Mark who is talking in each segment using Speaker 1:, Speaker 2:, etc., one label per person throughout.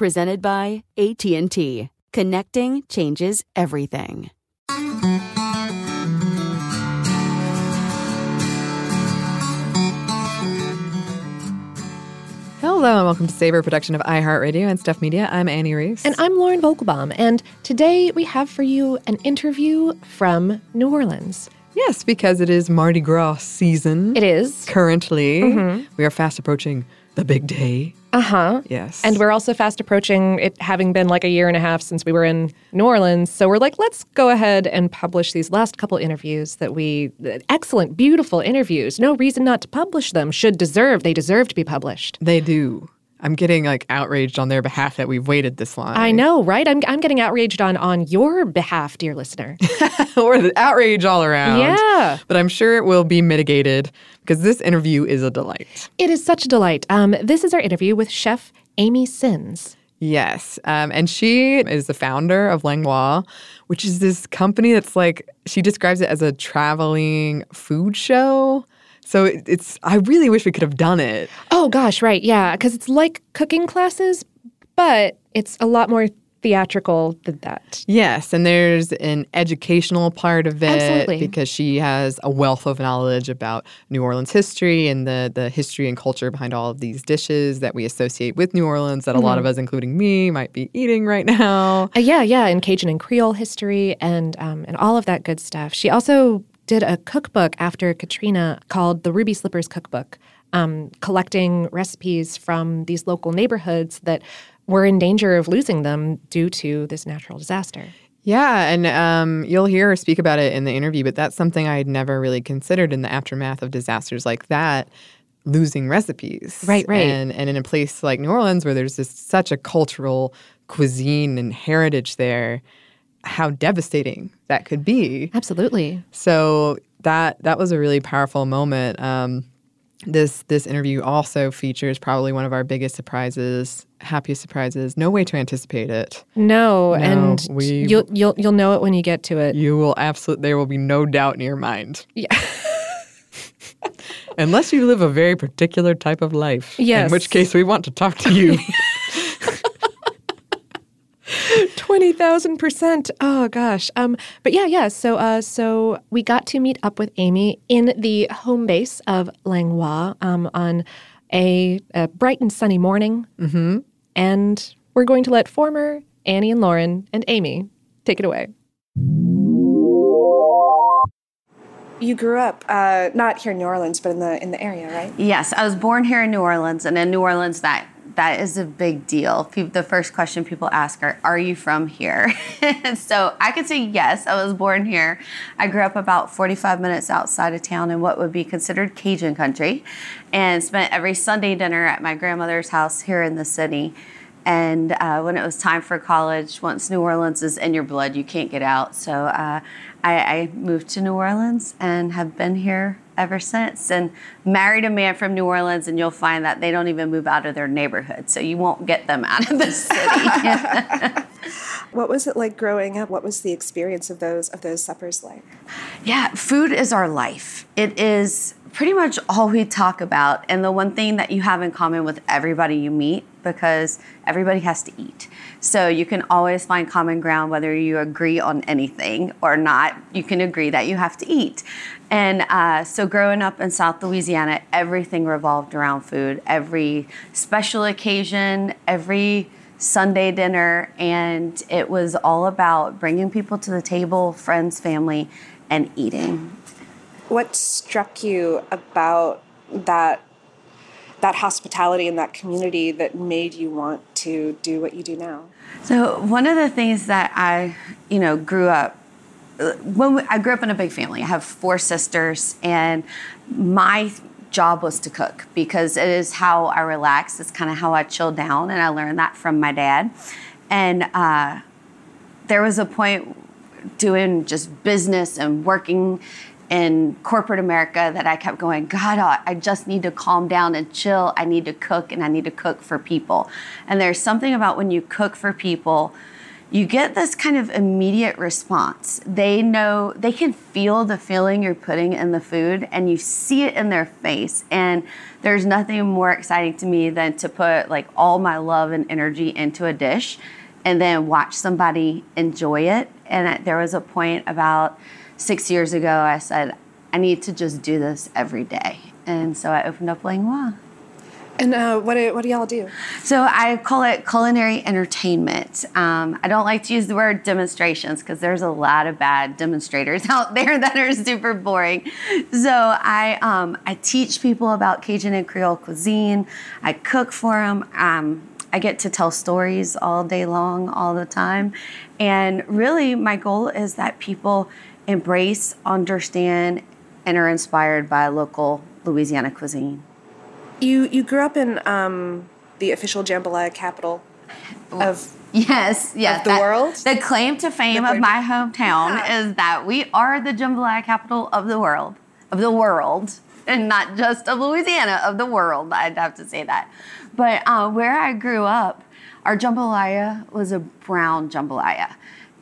Speaker 1: Presented by AT&T. Connecting changes everything.
Speaker 2: Hello and welcome to Savor, production of iHeartRadio and Stuff Media. I'm Annie Reese.
Speaker 3: And I'm Lauren Vogelbaum, and today we have for you an interview from New Orleans.
Speaker 2: yes, because it is Mardi Gras season.
Speaker 3: It is.
Speaker 2: Currently, mm-hmm. we are fast approaching the big day.
Speaker 3: Uh huh.
Speaker 2: Yes.
Speaker 3: And we're also fast approaching it having been like a year and a half since we were in New Orleans. So we're like, let's go ahead and publish these last couple interviews that we, excellent, beautiful interviews. No reason not to publish them. Should deserve, they deserve to be published.
Speaker 2: They do. I'm getting like outraged on their behalf that we've waited this long.
Speaker 3: I know, right? I'm, I'm getting outraged on on your behalf, dear listener.
Speaker 2: or the outrage all around.
Speaker 3: Yeah.
Speaker 2: But I'm sure it will be mitigated because this interview is a delight.
Speaker 3: it is such a delight. Um, this is our interview with Chef Amy Sins.
Speaker 2: Yes. Um, and she is the founder of Langlois, which is this company that's like, she describes it as a traveling food show. So it, it's, I really wish we could have done it.
Speaker 3: Oh gosh, right, yeah, because it's like cooking classes, but it's a lot more theatrical than that.
Speaker 2: Yes, and there's an educational part of it
Speaker 3: Absolutely.
Speaker 2: because she has a wealth of knowledge about New Orleans history and the the history and culture behind all of these dishes that we associate with New Orleans that a lot of us, including me, might be eating right now.
Speaker 3: Uh, yeah, yeah, and Cajun and Creole history and um, and all of that good stuff. She also did a cookbook after Katrina called the Ruby Slippers Cookbook, um, collecting recipes from these local neighborhoods that were in danger of losing them due to this natural disaster.
Speaker 2: Yeah, and um, you'll hear her speak about it in the interview, but that's something I had never really considered in the aftermath of disasters like that. Losing recipes,
Speaker 3: Right, right.
Speaker 2: and and in a place like New Orleans where there's just such a cultural cuisine and heritage there, how devastating that could be.
Speaker 3: Absolutely.
Speaker 2: So that that was a really powerful moment. Um, this this interview also features probably one of our biggest surprises, happiest surprises. No way to anticipate it.
Speaker 3: No, and
Speaker 2: we-
Speaker 3: you'll you'll you'll know it when you get to it.
Speaker 2: You will absolutely there will be no doubt in your mind.
Speaker 3: Yeah.
Speaker 2: Unless you live a very particular type of life.
Speaker 3: Yes.
Speaker 2: In which case we want to talk to you.
Speaker 3: Twenty thousand percent. Oh gosh. Um. But yeah, yeah. So, uh, so we got to meet up with Amy in the home base of Langlois, um, on a, a bright and sunny morning. Mm-hmm. And we're going to let former Annie and Lauren and Amy take it away.
Speaker 4: you grew up uh, not here in New Orleans, but in the in the area, right?
Speaker 5: Yes, I was born here in New Orleans, and in New Orleans, that that is a big deal. The first question people ask are, "Are you from here?" so I could say yes. I was born here. I grew up about 45 minutes outside of town in what would be considered Cajun country, and spent every Sunday dinner at my grandmother's house here in the city. And uh, when it was time for college, once New Orleans is in your blood, you can't get out. So uh, I, I, moved to New Orleans and have been here ever since. And married a man from New Orleans, and you'll find that they don't even move out of their neighborhood. So you won't get them out of the city.
Speaker 4: what was it like growing up? What was the experience of those of those suppers like?
Speaker 5: Yeah, food is our life. It is pretty much all we talk about, and the one thing that you have in common with everybody you meet because everybody has to eat. So you can always find common ground whether you agree on anything or not. You can agree that you have to eat. And uh, so growing up in South Louisiana, everything revolved around food. Every special occasion, every Sunday dinner, and it was all about bringing people to the table, friends, family, and eating.
Speaker 4: What struck you about that that hospitality and that community that made you want to do what you do now?
Speaker 5: So one of the things that I, you know, grew up when we, I grew up in a big family. I have four sisters, and my job was to cook because it is how I relax. It's kind of how I chill down, and I learned that from my dad. And uh, there was a point doing just business and working in corporate America that I kept going, God, I just need to calm down and chill. I need to cook and I need to cook for people. And there's something about when you cook for people, you get this kind of immediate response. They know, they can feel the feeling you're putting in the food and you see it in their face. And there's nothing more exciting to me than to put like all my love and energy into a dish and then watch somebody enjoy it. And there was a point about, six years ago, I said, I need to just do this every day. And so I opened up Langlois.
Speaker 4: And uh, what, do, what do y'all do?
Speaker 5: So I call it culinary entertainment. Um, I don't like to use the word demonstrations because there's a lot of bad demonstrators out there that are super boring. So I, um, I teach people about Cajun and Creole cuisine. I cook for them. Um, I get to tell stories all day long, all the time. And really, my goal is that people embrace, understand, and are inspired by local Louisiana cuisine.
Speaker 4: You you grew up in um, the official jambalaya capital of
Speaker 5: yes, yes,
Speaker 4: of the that, world.
Speaker 5: The claim to fame of my hometown yeah. is that we are the jambalaya capital of the world, of the world, and not just of Louisiana, of the world. I'd have to say that. But uh, where I grew up, our jambalaya was a brown jambalaya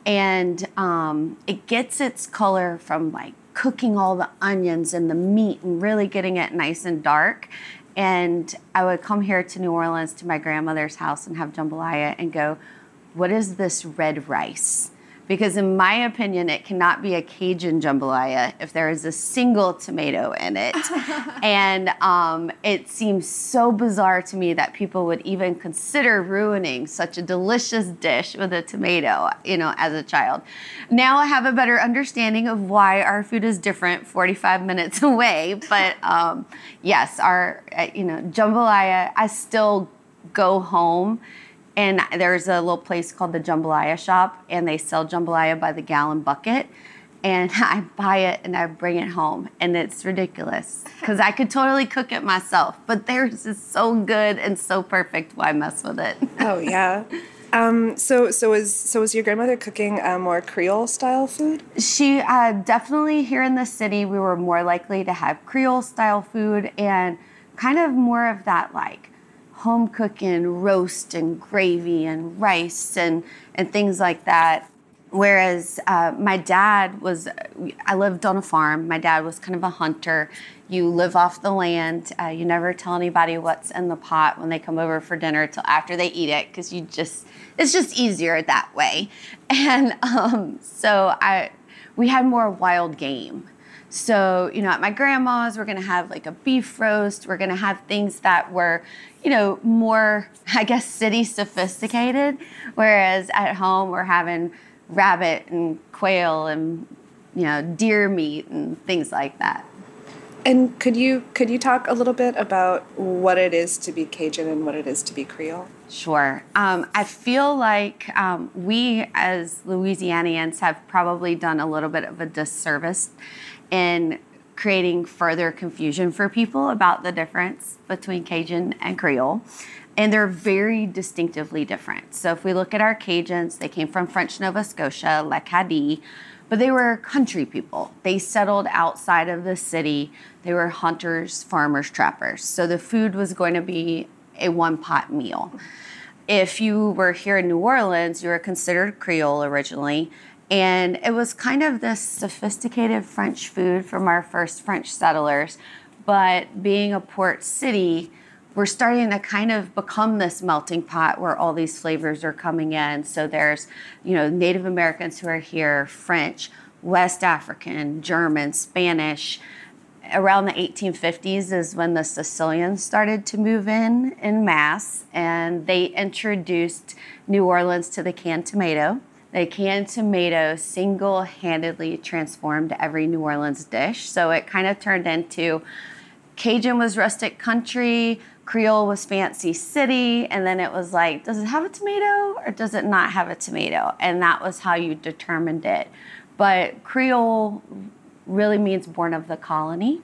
Speaker 5: and um, it gets its color from like cooking all the onions and the meat and really getting it nice and dark. And I would come here to New Orleans to my grandmother's house and have jambalaya and go, What is this red rice? Because in my opinion it cannot be a cajun jambalaya if there is a single tomato in it. And um, it seems so bizarre to me that people would even consider ruining such a delicious dish with a tomato you know as a child. Now i have a better understanding of why our food is different 45 minutes away but um, yes our uh, you know jambalaya i still go home and there's a little place called the Jambalaya Shop, and they sell jambalaya by the gallon bucket. And I buy it and I bring it home, and it's ridiculous because I could totally cook it myself. But theirs is so good and so perfect. Why mess with it?
Speaker 4: Oh yeah. Um, so, so was so was your grandmother cooking uh, more Creole style food?
Speaker 5: She uh, definitely here in the city we were more likely to have Creole style food and kind of more of that like home cooking roast and gravy and rice and, and things like that. Whereas uh, my dad was, I lived on a farm. My dad was kind of a hunter. You live off the land. Uh, you never tell anybody what's in the pot when they come over for dinner till after they eat it because you just, it's just easier that way. And um, so I, we had more wild game. So, you know, at my grandma's, we're gonna have like a beef roast. We're gonna have things that were, you know, more, I guess, city sophisticated. Whereas at home, we're having rabbit and quail and, you know, deer meat and things like that.
Speaker 4: And could you could you talk a little bit about what it is to be Cajun and what it is to be Creole?
Speaker 5: Sure. Um, I feel like um, we as Louisianians have probably done a little bit of a disservice in creating further confusion for people about the difference between Cajun and Creole. And they're very distinctively different. So if we look at our Cajuns, they came from French Nova Scotia, L'Acadie, but they were country people. They settled outside of the city. They were hunters, farmers, trappers. So the food was going to be a one pot meal. If you were here in New Orleans, you were considered Creole originally. And it was kind of this sophisticated French food from our first French settlers. But being a port city, we're starting to kind of become this melting pot where all these flavors are coming in. So there's, you know, Native Americans who are here, French, West African, German, Spanish. Around the 1850s is when the Sicilians started to move in in mass, and they introduced New Orleans to the canned tomato. The canned tomato single handedly transformed every New Orleans dish. So it kind of turned into Cajun was rustic country, Creole was fancy city, and then it was like, does it have a tomato or does it not have a tomato? And that was how you determined it. But Creole really means born of the colony.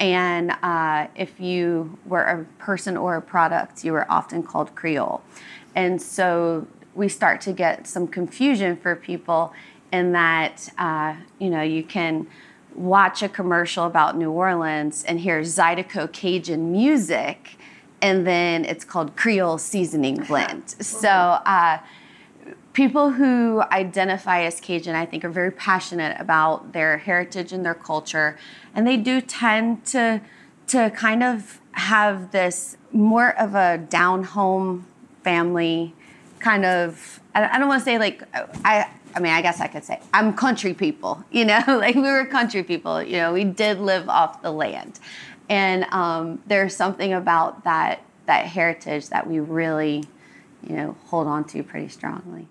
Speaker 5: And uh, if you were a person or a product, you were often called Creole. And so we start to get some confusion for people in that, uh, you know, you can watch a commercial about New Orleans and hear Zydeco Cajun music, and then it's called Creole Seasoning Blend. So, uh, people who identify as Cajun, I think, are very passionate about their heritage and their culture, and they do tend to to kind of have this more of a down home family kind of. I don't want to say like I I mean, I guess I could say I'm country people, you know, like we were country people, you know, we did live off the land. And um, there's something about that that heritage that we really, you know, hold on to pretty strongly.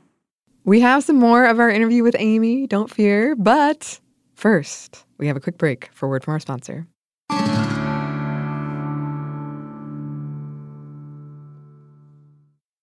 Speaker 2: We have some more of our interview with Amy, don't fear, but first, we have a quick break for word from our sponsor.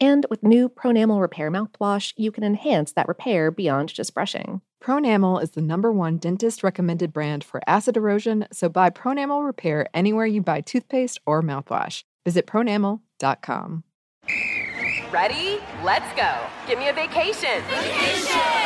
Speaker 3: And with new Pronamel Repair mouthwash, you can enhance that repair beyond just brushing.
Speaker 2: Pronamel is the number one dentist recommended brand for acid erosion, so buy Pronamel Repair anywhere you buy toothpaste or mouthwash. Visit pronamel.com.
Speaker 6: Ready? Let's go. Give me a vacation.
Speaker 7: Vacation.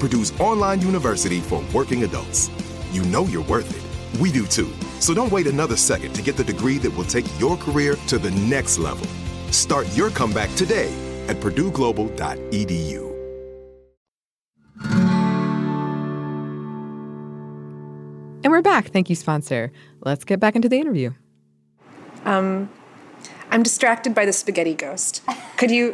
Speaker 8: Purdue's online university for working adults. You know you're worth it. We do too. So don't wait another second to get the degree that will take your career to the next level. Start your comeback today at purdueglobal.edu.
Speaker 2: And we're back. Thank you, sponsor. Let's get back into the interview.
Speaker 4: Um, I'm distracted by the spaghetti ghost. Could you?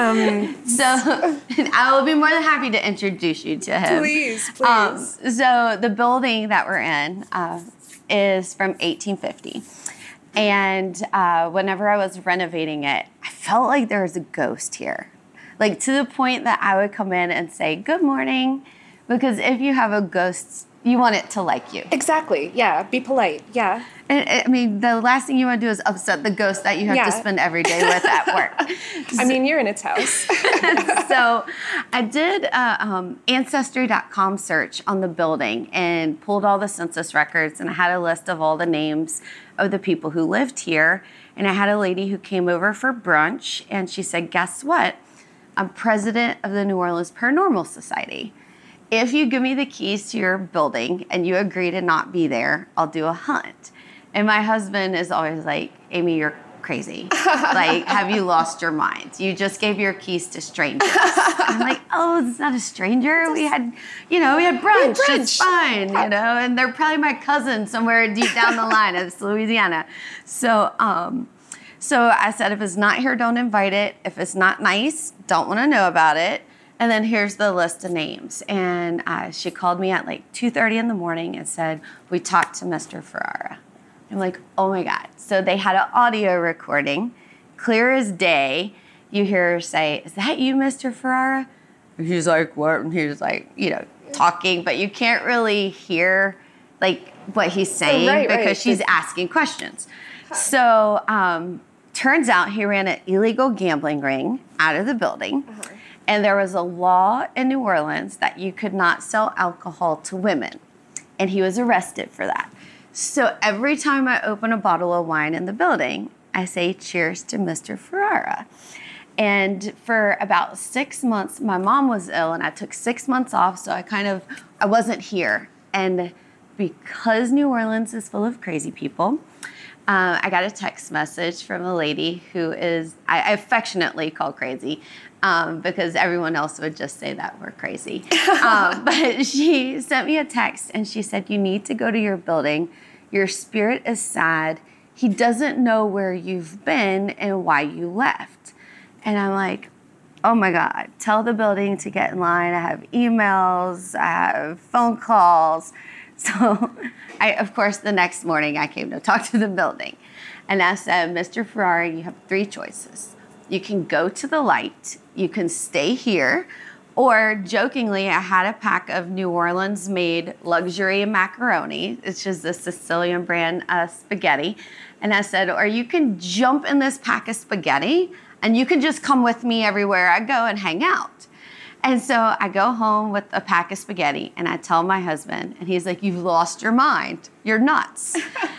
Speaker 4: Um,
Speaker 5: so I will be more than happy to introduce you to him.
Speaker 4: Please, please.
Speaker 5: Um, so the building that we're in uh, is from 1850. And uh, whenever I was renovating it, I felt like there was a ghost here. Like to the point that I would come in and say, Good morning. Because if you have a ghost you want it to like you.
Speaker 4: Exactly. Yeah. Be polite. Yeah.
Speaker 5: And, I mean, the last thing you want to do is upset the ghost that you have
Speaker 4: Yeah.
Speaker 5: to spend every day with at work.
Speaker 4: I mean, you're in its house.
Speaker 5: so I did um, Ancestry.com search on the building and pulled all the census records, and I had a list of all the names of the people who lived here. And I had a lady who came over for brunch, and she said, Guess what? I'm president of the New Orleans Paranormal Society. If you give me the keys to your building and you agree to not be there, I'll do a hunt. And my husband is always like, Amy, you're crazy. like, have you lost your mind? You just gave your keys to strangers. I'm like, oh, it's not a stranger. We had, you know, we had brunch. It's fine, you know, and they're probably my cousin somewhere deep down the line. It's Louisiana. So, um, so I said, if it's not here, don't invite it. If it's not nice, don't want to know about it. And then here's the list of names. And uh, she called me at like 2:30 in the morning and said, "We talked to Mr. Ferrara." I'm like, "Oh my God!" So they had an audio recording, clear as day. You hear her say, "Is that you, Mr. Ferrara?" And he's like, "What?" And he's like, you know, talking, but you can't really hear like what he's saying
Speaker 4: Right, right.
Speaker 5: because she's asking questions. So um, turns out he ran an illegal gambling ring out of the building. And there was a law in New Orleans that you could not sell alcohol to women. And he was arrested for that. So every time I open a bottle of wine in the building, I say cheers to Mr. Ferrara. And for about six months, my mom was ill and I took six months off. So I kind of, I wasn't here. And because New Orleans is full of crazy people, uh, I got a text message from a lady who is, I I affectionately call crazy um, because everyone else would just say that we're crazy. um, but she sent me a text and she said, You need to go to your building. Your spirit is sad. He doesn't know where you've been and why you left. And I'm like, Oh my God, tell the building to get in line. I have emails, I have phone calls. So, I, of course, the next morning I came to talk to the building. And I said, Mr. Ferrara, you have three choices. You can go to the light, you can stay here, or jokingly, I had a pack of New Orleans made luxury macaroni. It's just the Sicilian brand uh, spaghetti. And I said, or you can jump in this pack of spaghetti and you can just come with me everywhere I go and hang out. And so I go home with a pack of spaghetti and I tell my husband, and he's like, You've lost your mind. You're nuts.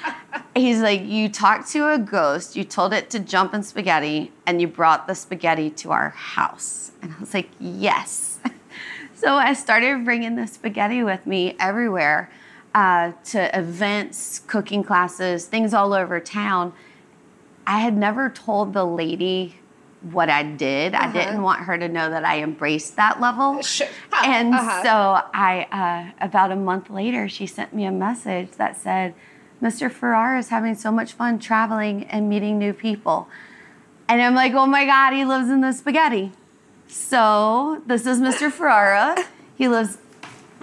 Speaker 5: he's like, You talked to a ghost, you told it to jump in spaghetti, and you brought the spaghetti to our house. And I was like, Yes. so I started bringing the spaghetti with me everywhere uh, to events, cooking classes, things all over town. I had never told the lady what I did. I
Speaker 4: Uh-huh.
Speaker 5: didn't want her to know that I embraced that level.
Speaker 4: Sure.
Speaker 5: And
Speaker 4: Uh-huh.
Speaker 5: so I, uh, about a month later, she sent me a message that said, Mr. Ferrara is having so much fun traveling and meeting new people. And I'm like, oh my God, he lives in the spaghetti. So this is Mr. Ferrara. He lives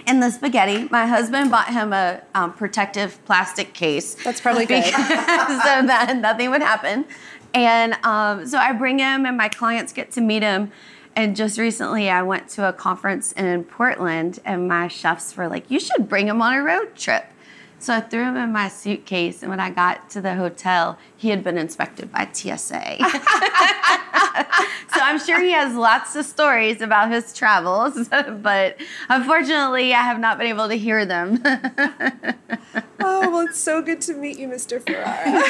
Speaker 5: in the spaghetti. My husband bought him a um, protective plastic case.
Speaker 4: That's probably good.
Speaker 5: so that nothing would happen. And um, so I bring him, and my clients get to meet him. And just recently, I went to a conference in Portland, and my chefs were like, You should bring him on a road trip. So I threw him in my suitcase, and when I got to the hotel, he had been inspected by TSA. so I'm sure he has lots of stories about his travels, but unfortunately, I have not been able to hear them.
Speaker 4: oh, well, it's so good to meet you, Mr. Ferrara.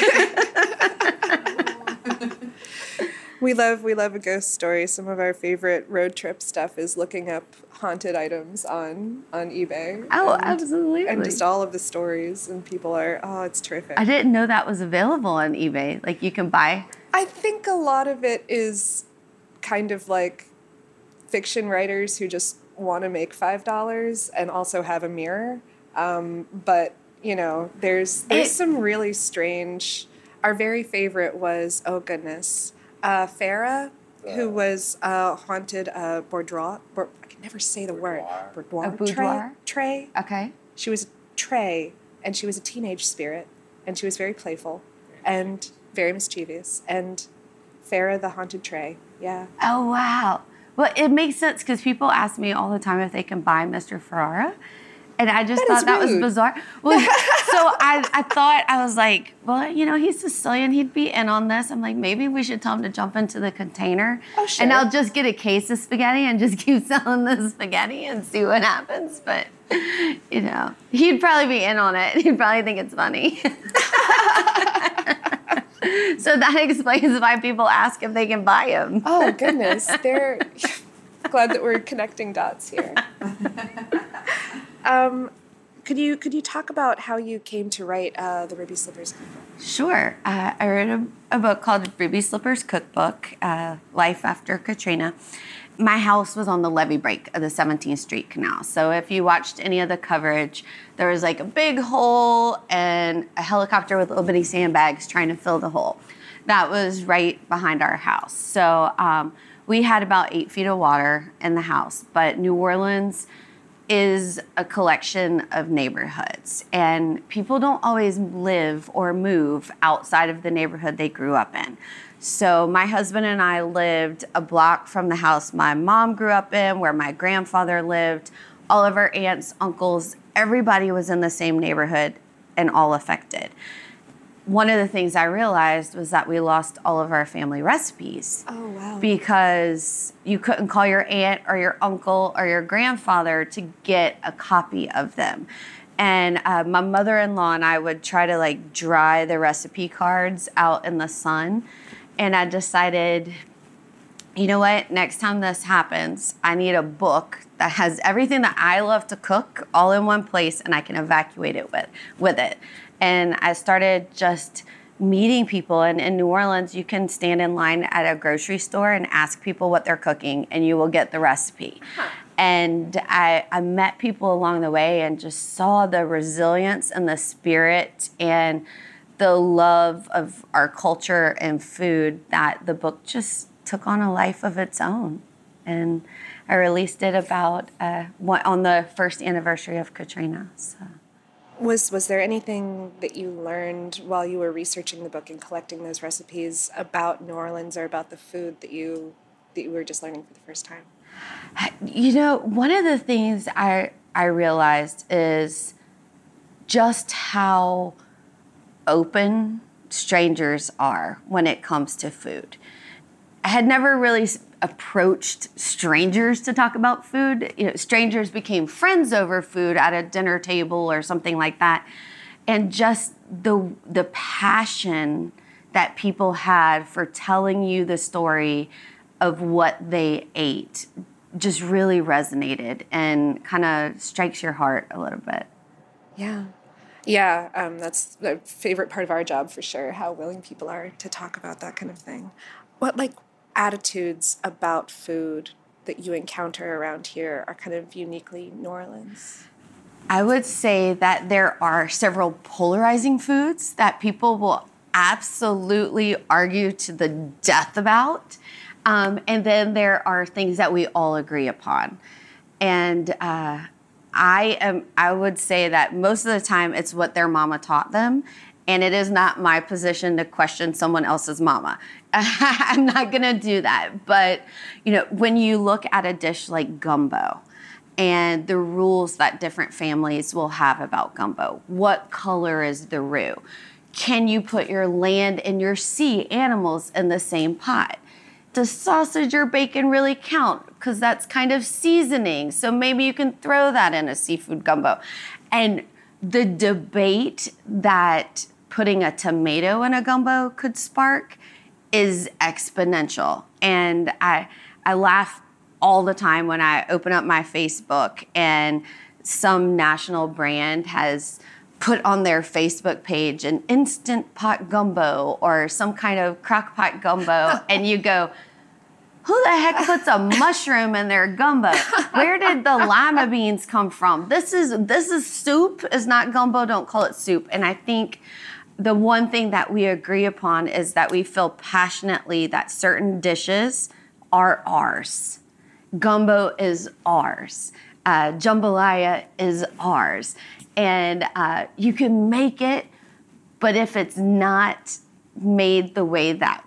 Speaker 4: We love we love a ghost story. Some of our favorite road trip stuff is looking up haunted items on on eBay.
Speaker 5: Oh,
Speaker 4: and,
Speaker 5: absolutely.
Speaker 4: And just all of the stories and people are oh, it's terrific.
Speaker 5: I didn't know that was available on eBay. Like you can buy.
Speaker 4: I think a lot of it is kind of like fiction writers who just want to make five dollars and also have a mirror. Um, but you know, there's there's
Speaker 5: It-
Speaker 4: some really strange. Our very favorite was oh goodness, uh, Farah, who was a haunted uh, boudoir. Bour- I can never say the word. Boudoir.
Speaker 5: A boudoir?
Speaker 4: Tray. Tray.
Speaker 5: Okay.
Speaker 4: She was a tray, and she was a teenage spirit, and she was very playful, and very mischievous, and Farah the haunted tray. Yeah.
Speaker 5: Oh wow. Well, it makes sense because people ask me all the time if they can buy Mr. Ferrara. And I just
Speaker 4: That
Speaker 5: thought that was bizarre. Well, so I, I thought, I was like, well, you know, he's Sicilian. He'd be in on this. I'm like, maybe we should tell him to jump into the container.
Speaker 4: Oh, sure.
Speaker 5: And I'll just get a case of spaghetti and just keep selling the spaghetti and see what happens. But, you know, he'd probably be in on it. He'd probably think it's funny. so that explains why people ask if they can buy him.
Speaker 4: Oh goodness, they're glad that we're connecting dots here. Um, could you could you talk about how you came to write uh, the Ruby Slippers? Cookbook?
Speaker 5: Sure. Uh, I wrote a, a book called Ruby Slippers Cookbook uh, Life After Katrina. My house was on the levee break of the 17th Street Canal. So if you watched any of the coverage, there was like a big hole and a helicopter with little bitty sandbags trying to fill the hole. That was right behind our house. So um, we had about eight feet of water in the house. But New Orleans, is a collection of neighborhoods, and people don't always live or move outside of the neighborhood they grew up in. So, my husband and I lived a block from the house my mom grew up in, where my grandfather lived. All of our aunts, uncles, everybody was in the same neighborhood and all affected. One of the things I realized was that we lost all of our family recipes
Speaker 4: Oh wow.
Speaker 5: because you couldn't call your aunt or your uncle or your grandfather to get a copy of them. And uh, my mother in law and I would try to like dry the recipe cards out in the sun. And I decided, you know what, next time this happens, I need a book that has everything that I love to cook all in one place and I can evacuate it with, with it. And I started just meeting people. And in New Orleans, you can stand in line at a grocery store and ask people what they're cooking, and you will get the recipe. And I, I met people along the way and just saw the resilience and the spirit and the love of our culture and food that the book just took on a life of its own. And I released it about uh, on the first anniversary of Katrina. So.
Speaker 4: Was was there anything that you learned while you were researching the book and collecting those recipes about New Orleans or about the food that you that you were just learning for the first time?
Speaker 5: You know, one of the things I I realized is just how open strangers are when it comes to food. I had never really approached strangers to talk about food. You know, strangers became friends over food at a dinner table or something like that. And just the the passion that people had for telling you the story of what they ate just really resonated and kind of strikes your heart a little bit.
Speaker 4: Yeah. Yeah, um, that's the favorite part of our job for sure, how willing people are to talk about that kind of thing. What, like, attitudes about food that you encounter around here are kind of uniquely New Orleans?
Speaker 5: I would say that there are several polarizing foods that people will absolutely argue to the death about. Um, and then there are things that we all agree upon. And uh, I am I would say that most of the time it's what their mama taught them. And it is not my position to question someone else's mama. I'm not gonna do that. But you know, when you look at a dish like gumbo, and the rules that different families will have about gumbo. What color is the roux? Can you put your land and your sea animals in the same pot? Does sausage or bacon really count? Because that's kind of seasoning. So maybe you can throw that in a seafood gumbo. And the debate that putting a tomato in a gumbo could spark is exponential. And I, I laugh all the time when I open up my Facebook and some national brand has put on their Facebook page an instant pot gumbo or some kind of crock pot gumbo, and you go, who the heck puts a mushroom in their gumbo? Where did the lima beans come from? This is this is soup, is not gumbo. Don't call it soup. And I think the one thing that we agree upon is that we feel passionately that certain dishes are ours. Gumbo is ours. Uh, jambalaya is ours. And uh, you can make it, but if it's not made the way that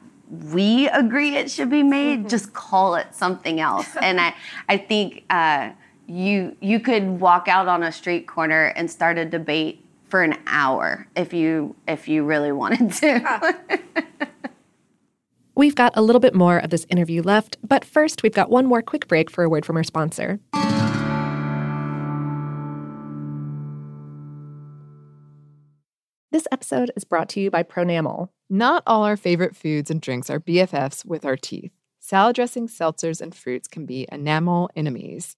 Speaker 5: we agree it should be made, mm-hmm. just call it something else. and I, I think uh, you you could walk out on a street corner and start a debate for an hour if you if you really wanted to.
Speaker 3: We've got a little bit more of this interview left, but first we've got one more quick break for a word from our sponsor. This episode is brought to you by Pronamel.
Speaker 2: Not all our favorite foods and drinks are BFFs with our teeth. Salad dressings, seltzers, and fruits can be enamel enemies.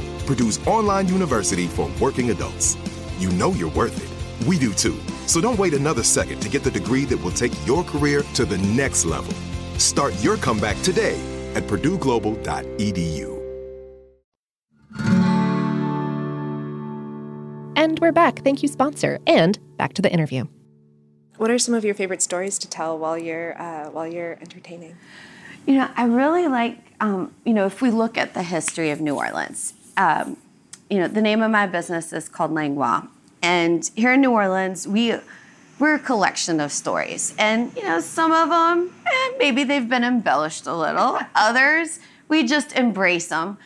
Speaker 8: Purdue's online university for working adults. You know you're worth it. We do too. So don't wait another second to get the degree that will take your career to the next level. Start your comeback today at purdueglobal.edu.
Speaker 3: And we're back. Thank you, sponsor. And back to the interview.
Speaker 4: What are some of your favorite stories to tell while you're uh, while you're entertaining?
Speaker 5: You know, I really like. Um, you know, if we look at the history of New Orleans, um, you know, the name of my business is called Langlois. And here in New Orleans, we we're a collection of stories. And you know, some of them eh, maybe they've been embellished a little. Others we just embrace them.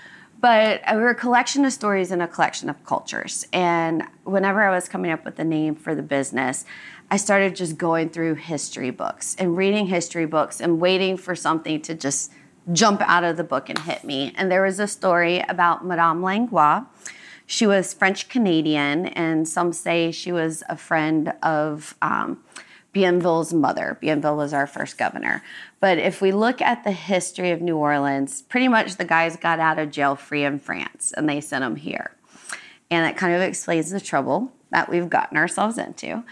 Speaker 5: But we're a collection of stories and a collection of cultures. And whenever I was coming up with the name for the business, I started just going through history books and reading history books and waiting for something to just jump out of the book and hit me. And there was a story about Madame Langlois. She was French Canadian, and some say she was a friend of um, Bienville's mother. Bienville was our first governor. But if we look at the history of New Orleans, pretty much the guys got out of jail free in France and they sent them here. And that kind of explains the trouble that we've gotten ourselves into.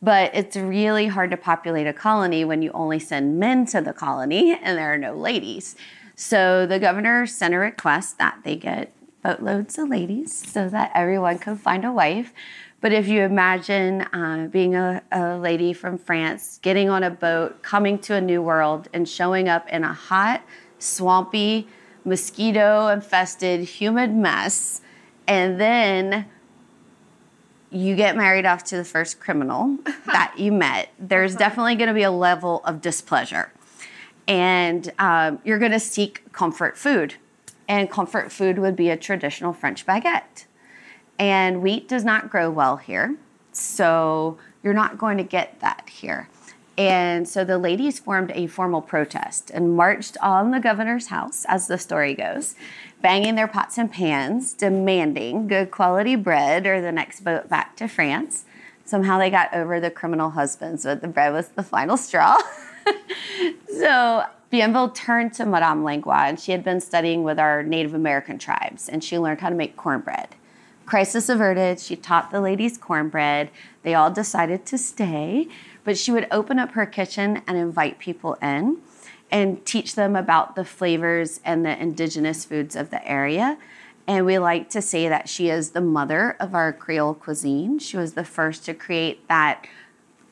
Speaker 5: But it's really hard to populate a colony when you only send men to the colony and there are no ladies. So the governor sent a request that they get boatloads of ladies so that everyone can find a wife. But if you imagine uh, being a, a lady from France, getting on a boat, coming to a new world, and showing up in a hot, swampy, mosquito infested, humid mess, and then you get married off to the first criminal that you met, there's definitely going to be a level of displeasure. And um, you're going to seek comfort food. And comfort food would be a traditional French baguette. And wheat does not grow well here. So you're not going to get that here. And so the ladies formed a formal protest and marched on the governor's house, as the story goes, banging their pots and pans, demanding good quality bread or the next boat back to France. Somehow they got over the criminal husbands, but the bread was the final straw. so Bienville turned to Madame Langlois, and she had been studying with our Native American tribes, and she learned how to make cornbread. Crisis averted. She taught the ladies cornbread. They all decided to stay, but she would open up her kitchen and invite people in and teach them about the flavors and the indigenous foods of the area. And we like to say that she is the mother of our Creole cuisine. She was the first to create that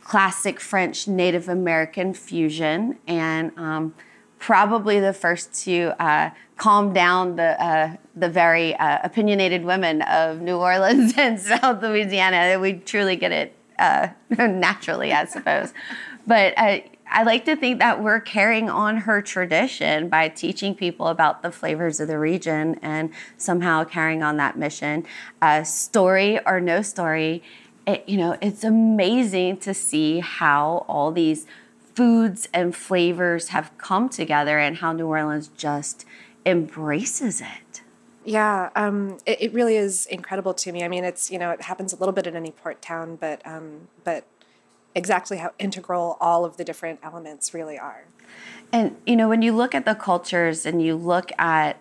Speaker 5: classic French Native American fusion and um, probably the first to uh, calm down the uh, the very uh, opinionated women of New Orleans and South Louisiana. We truly get it uh, naturally, I suppose. But uh, I like to think that we're carrying on her tradition by teaching people about the flavors of the region and somehow carrying on that mission. Uh, story or no story, it, you know, it's amazing to see how all these foods and flavors have come together and how New Orleans just embraces it.
Speaker 4: Yeah, um, it, it, really is incredible to me. I mean, it's you know it happens a little bit in any port town, but um, but exactly how integral all of the different elements really are.
Speaker 5: And you know when you look at the cultures and you look at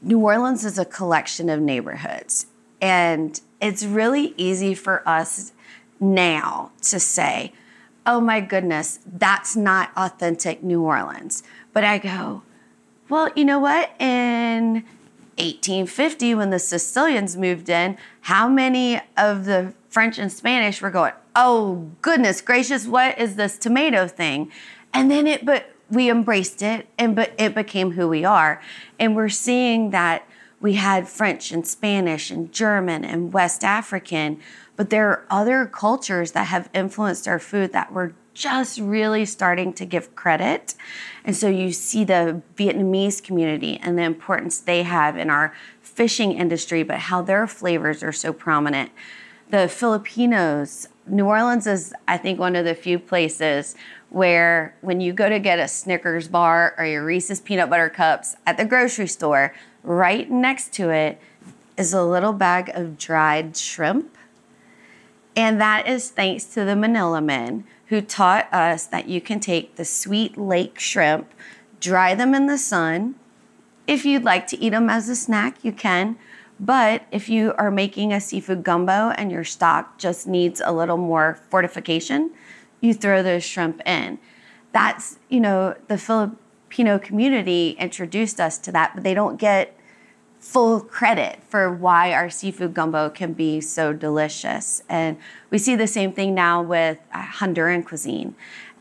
Speaker 5: New Orleans is a collection of neighborhoods, and it's really easy for us now to say, "Oh my goodness, that's not authentic New Orleans." But I go, well, you know what? In 1850, when the Sicilians moved in, how many of the French and Spanish were going, oh, goodness gracious, what is this tomato thing? And then it, but we embraced it and but it became who we are. And we're seeing that we had French and Spanish and German and West African, but there are other cultures that have influenced our food that we're just really starting to give credit. And so you see the Vietnamese community and the importance they have in our fishing industry, but how their flavors are so prominent. The Filipinos, New Orleans is, I think, one of the few places where when you go to get a Snickers bar or your Reese's peanut butter cups at the grocery store, right next to it is a little bag of dried shrimp. And that is thanks to the Manila men who taught us that you can take the sweet lake shrimp, dry them in the sun. If you'd like to eat them as a snack, you can. But if you are making a seafood gumbo and your stock just needs a little more fortification, you throw those shrimp in. That's, you know, the Filipino community introduced us to that, but they don't get full credit for why our seafood gumbo can be so delicious. And we see the same thing now with uh, Honduran cuisine.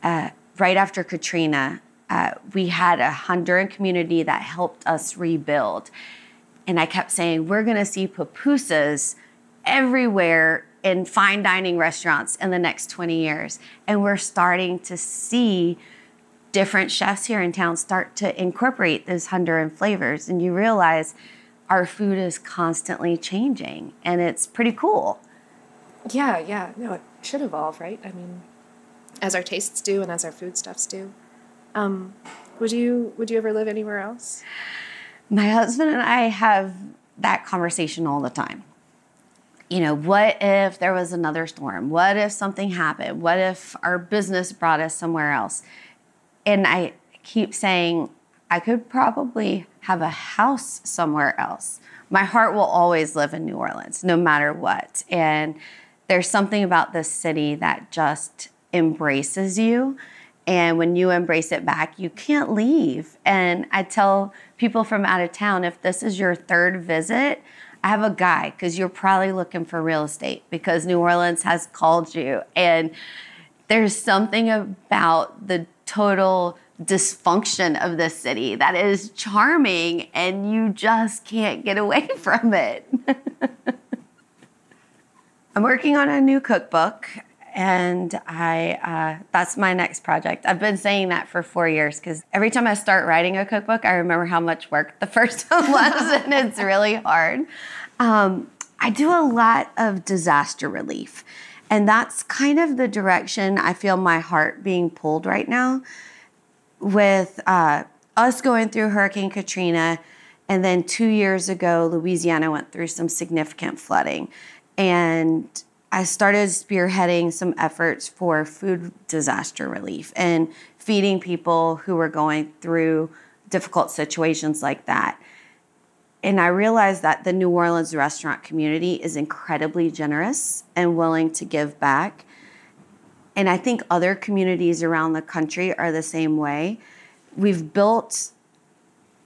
Speaker 5: Uh, right after Katrina, uh, we had a Honduran community that helped us rebuild. And I kept saying, we're going to see pupusas everywhere in fine dining restaurants in the next 20 years. And we're starting to see different chefs here in town start to incorporate those Honduran flavors. And you realize our food is constantly changing and it's pretty cool.
Speaker 4: Yeah, yeah. No, it should evolve, right? I mean, as our tastes do and as our foodstuffs do. Um, would you would you ever live anywhere else?
Speaker 5: My husband and I have that conversation all the time. You know, what if there was another storm? What if something happened? What if our business brought us somewhere else? And I keep saying I could probably have a house somewhere else. My heart will always live in New Orleans, no matter what. And there's something about this city that just embraces you. And when you embrace it back, you can't leave. And I tell people from out of town if this is your third visit, I have a guy because you're probably looking for real estate because New Orleans has called you. And there's something about the total dysfunction of this city that is charming and you just can't get away from it. I'm working on a new cookbook and I uh, that's my next project. I've been saying that for four years because every time I start writing a cookbook, I remember how much work the first one was, and it's really hard. Um, I do a lot of disaster relief, and that's kind of the direction I feel my heart being pulled right now. With uh, us going through Hurricane Katrina, and then two years ago, Louisiana went through some significant flooding, and I started spearheading some efforts for food disaster relief and feeding people who were going through difficult situations like that. And I realized that the New Orleans restaurant community is incredibly generous and willing to give back. And I think other communities around the country are the same way. We've built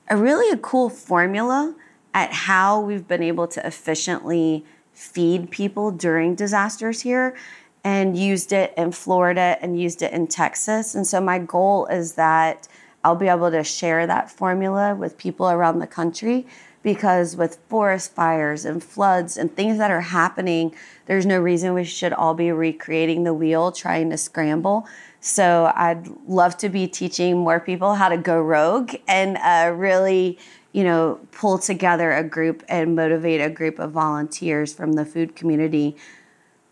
Speaker 5: a really a cool formula at how we've been able to efficiently feed people during disasters here and used it in Florida and used it in Texas. And so my goal is that I'll be able to share that formula with people around the country because with forest fires and floods and things that are happening, there's no reason we should all be recreating the wheel trying to scramble. So I'd love to be teaching more people how to go rogue and uh, really you know, pull together a group and motivate a group of volunteers from the food community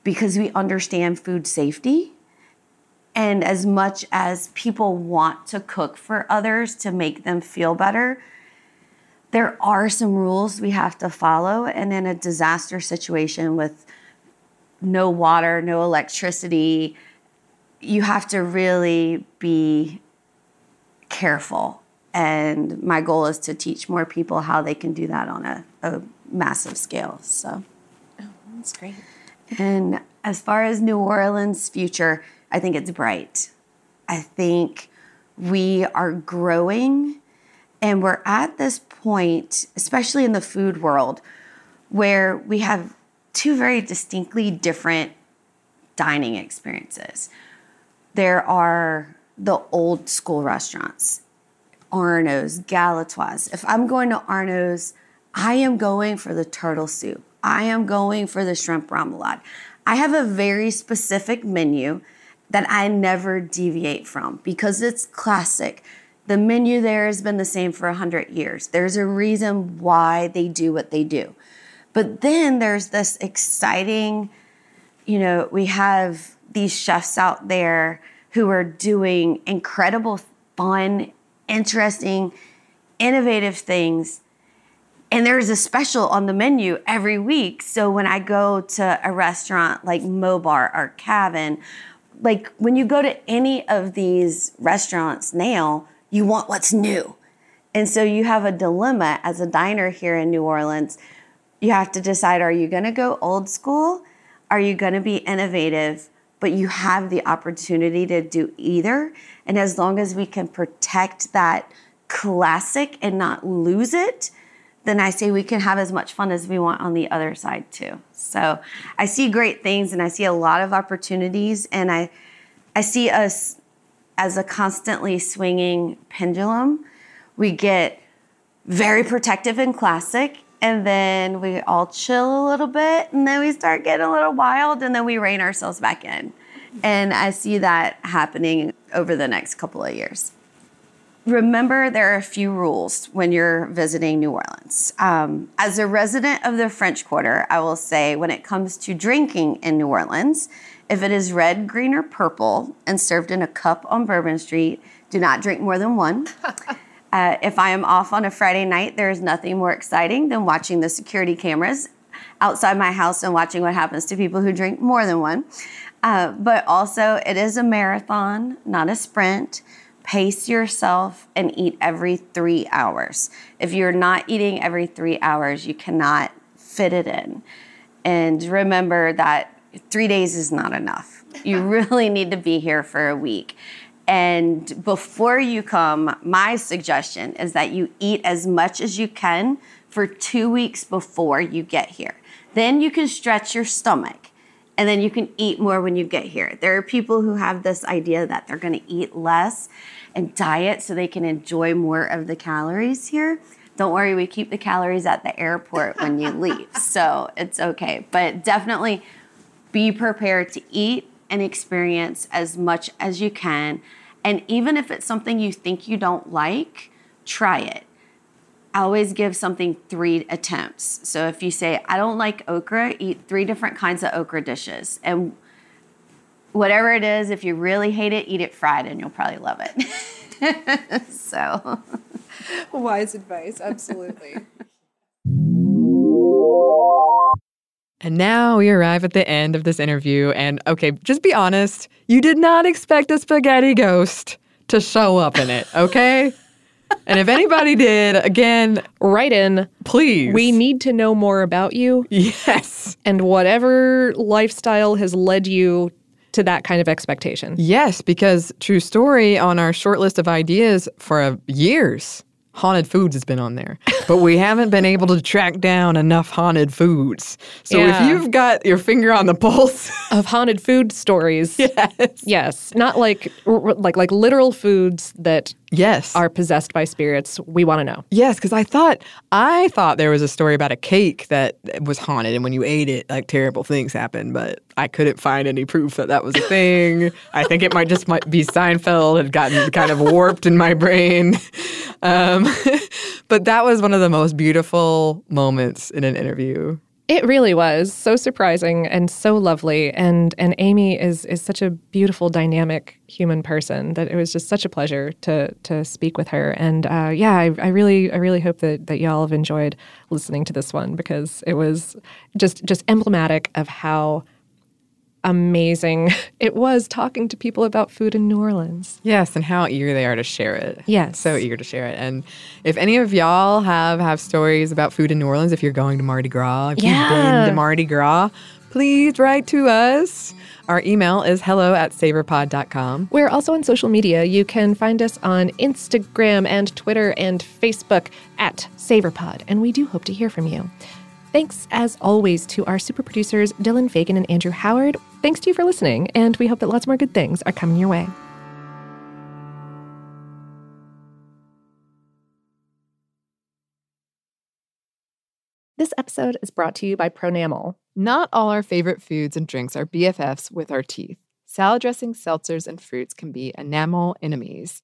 Speaker 5: because we understand food safety. And as much as people want to cook for others to make them feel better, there are some rules we have to follow. And in a disaster situation with no water, no electricity, you have to really be careful and my goal is to teach more people how they can do that on a, a massive scale. So,
Speaker 3: oh, that's great.
Speaker 5: And as far as New Orleans' future, I think it's bright. I think we are growing, and we're at this point, especially in the food world, where we have two very distinctly different dining experiences. There are the old school restaurants Arnaud's, Galatoire's. If I'm going to Arnaud's, I am going for the turtle soup. I am going for the shrimp remoulade. I have a very specific menu that I never deviate from because it's classic. The menu there has been the same for 100 years. There's a reason why they do what they do. But then there's this exciting, you know, we have these chefs out there who are doing incredible, fun, interesting, innovative things. And there's a special on the menu every week. So when I go to a restaurant like Mobar or Cavan, like when you go to any of these restaurants now, you want what's new. And so you have a dilemma as a diner here in New Orleans. You have to decide are you going to go old school? Are you going to be innovative? But you have the opportunity to do either. And as long as we can protect that classic and not lose it, then I say we can have as much fun as we want on the other side too. So I see great things and I see a lot of opportunities and I I see us as a constantly swinging pendulum. We get very protective and classic and then we all chill a little bit and then we start getting a little wild and then we rein ourselves back in. And I see that happening over the next couple of years. Remember, there are a few rules when you're visiting New Orleans. Um, as a resident of the French Quarter, I will say when it comes to drinking in New Orleans, if it is red, green, or purple and served in a cup on Bourbon Street, do not drink more than one. uh, if I am off on a Friday night, there is nothing more exciting than watching the security cameras outside my house and watching what happens to people who drink more than one. Uh, but also, it is a marathon, not a sprint. Pace yourself and eat every three hours. If you're not eating every three hours, you cannot fit it in. And remember that three days is not enough. You really need to be here for a week. And before you come, my suggestion is that you eat as much as you can for two weeks before you get here. Then you can stretch your stomach and then you can eat more when you get here. There are people who have this idea that they're gonna eat less and diet so they can enjoy more of the calories here. Don't worry, we keep the calories at the airport when you leave, so it's okay. But definitely be prepared to eat and experience as much as you can. And even if it's something you think you don't like, try it. I always give something three attempts. So if you say, I don't like okra, eat three different kinds of okra dishes. And whatever it is, if you really hate it, eat it fried and you'll probably love it. so,
Speaker 4: wise advice, absolutely.
Speaker 2: And now we arrive at the end of this interview. And okay, just be honest. You did not expect a spaghetti ghost to show up in it, okay? and if anybody did, again,
Speaker 3: write in.
Speaker 2: Please.
Speaker 3: We need to know more about you.
Speaker 2: Yes.
Speaker 3: And whatever lifestyle has led you to that kind of expectation.
Speaker 2: Yes, because true story on our short list of ideas for years haunted foods has been on there, but we haven't been able to track down enough haunted foods. So
Speaker 3: Yeah.
Speaker 2: if you've got your finger on the pulse
Speaker 3: of haunted food stories,
Speaker 2: yes,
Speaker 3: yes, not like r- like like literal foods that
Speaker 2: yes
Speaker 3: are possessed by spirits. We want to know.
Speaker 2: Yes, because I thought I thought there was a story about a cake that was haunted, and when you ate it, like terrible things happened. But I couldn't find any proof that that was a thing. I think it might just might be Seinfeld had gotten kind of warped in my brain. Um, but that was one of the most beautiful moments in an interview.
Speaker 3: It really was so surprising and so lovely, and and Amy is is such a beautiful, dynamic human person that it was just such a pleasure to to speak with her. And uh, yeah, I, I really I really hope that that y'all have enjoyed listening to this one because it was just just emblematic of how amazing it was talking to people about food in New Orleans.
Speaker 2: Yes, and how eager they are to share it.
Speaker 3: Yes.
Speaker 2: So eager to share it. And if any of y'all have have stories about food in New Orleans, if you're going to Mardi Gras, if you've
Speaker 3: Yeah.
Speaker 2: been to Mardi Gras, please write to us. Our email is hello at savorpod.com.
Speaker 3: We're also on social media. You can find us on Instagram and Twitter and Facebook at Savorpod, and we do hope to hear from you. Thanks, as always, to our super producers, Dylan Fagan and Andrew Howard. Thanks to you for listening, and we hope that lots more good things are coming your way. This episode is brought to you by Pronamel.
Speaker 2: Not all our favorite foods and drinks are BFFs with our teeth. Salad dressings, seltzers, and fruits can be enamel enemies.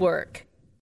Speaker 9: work.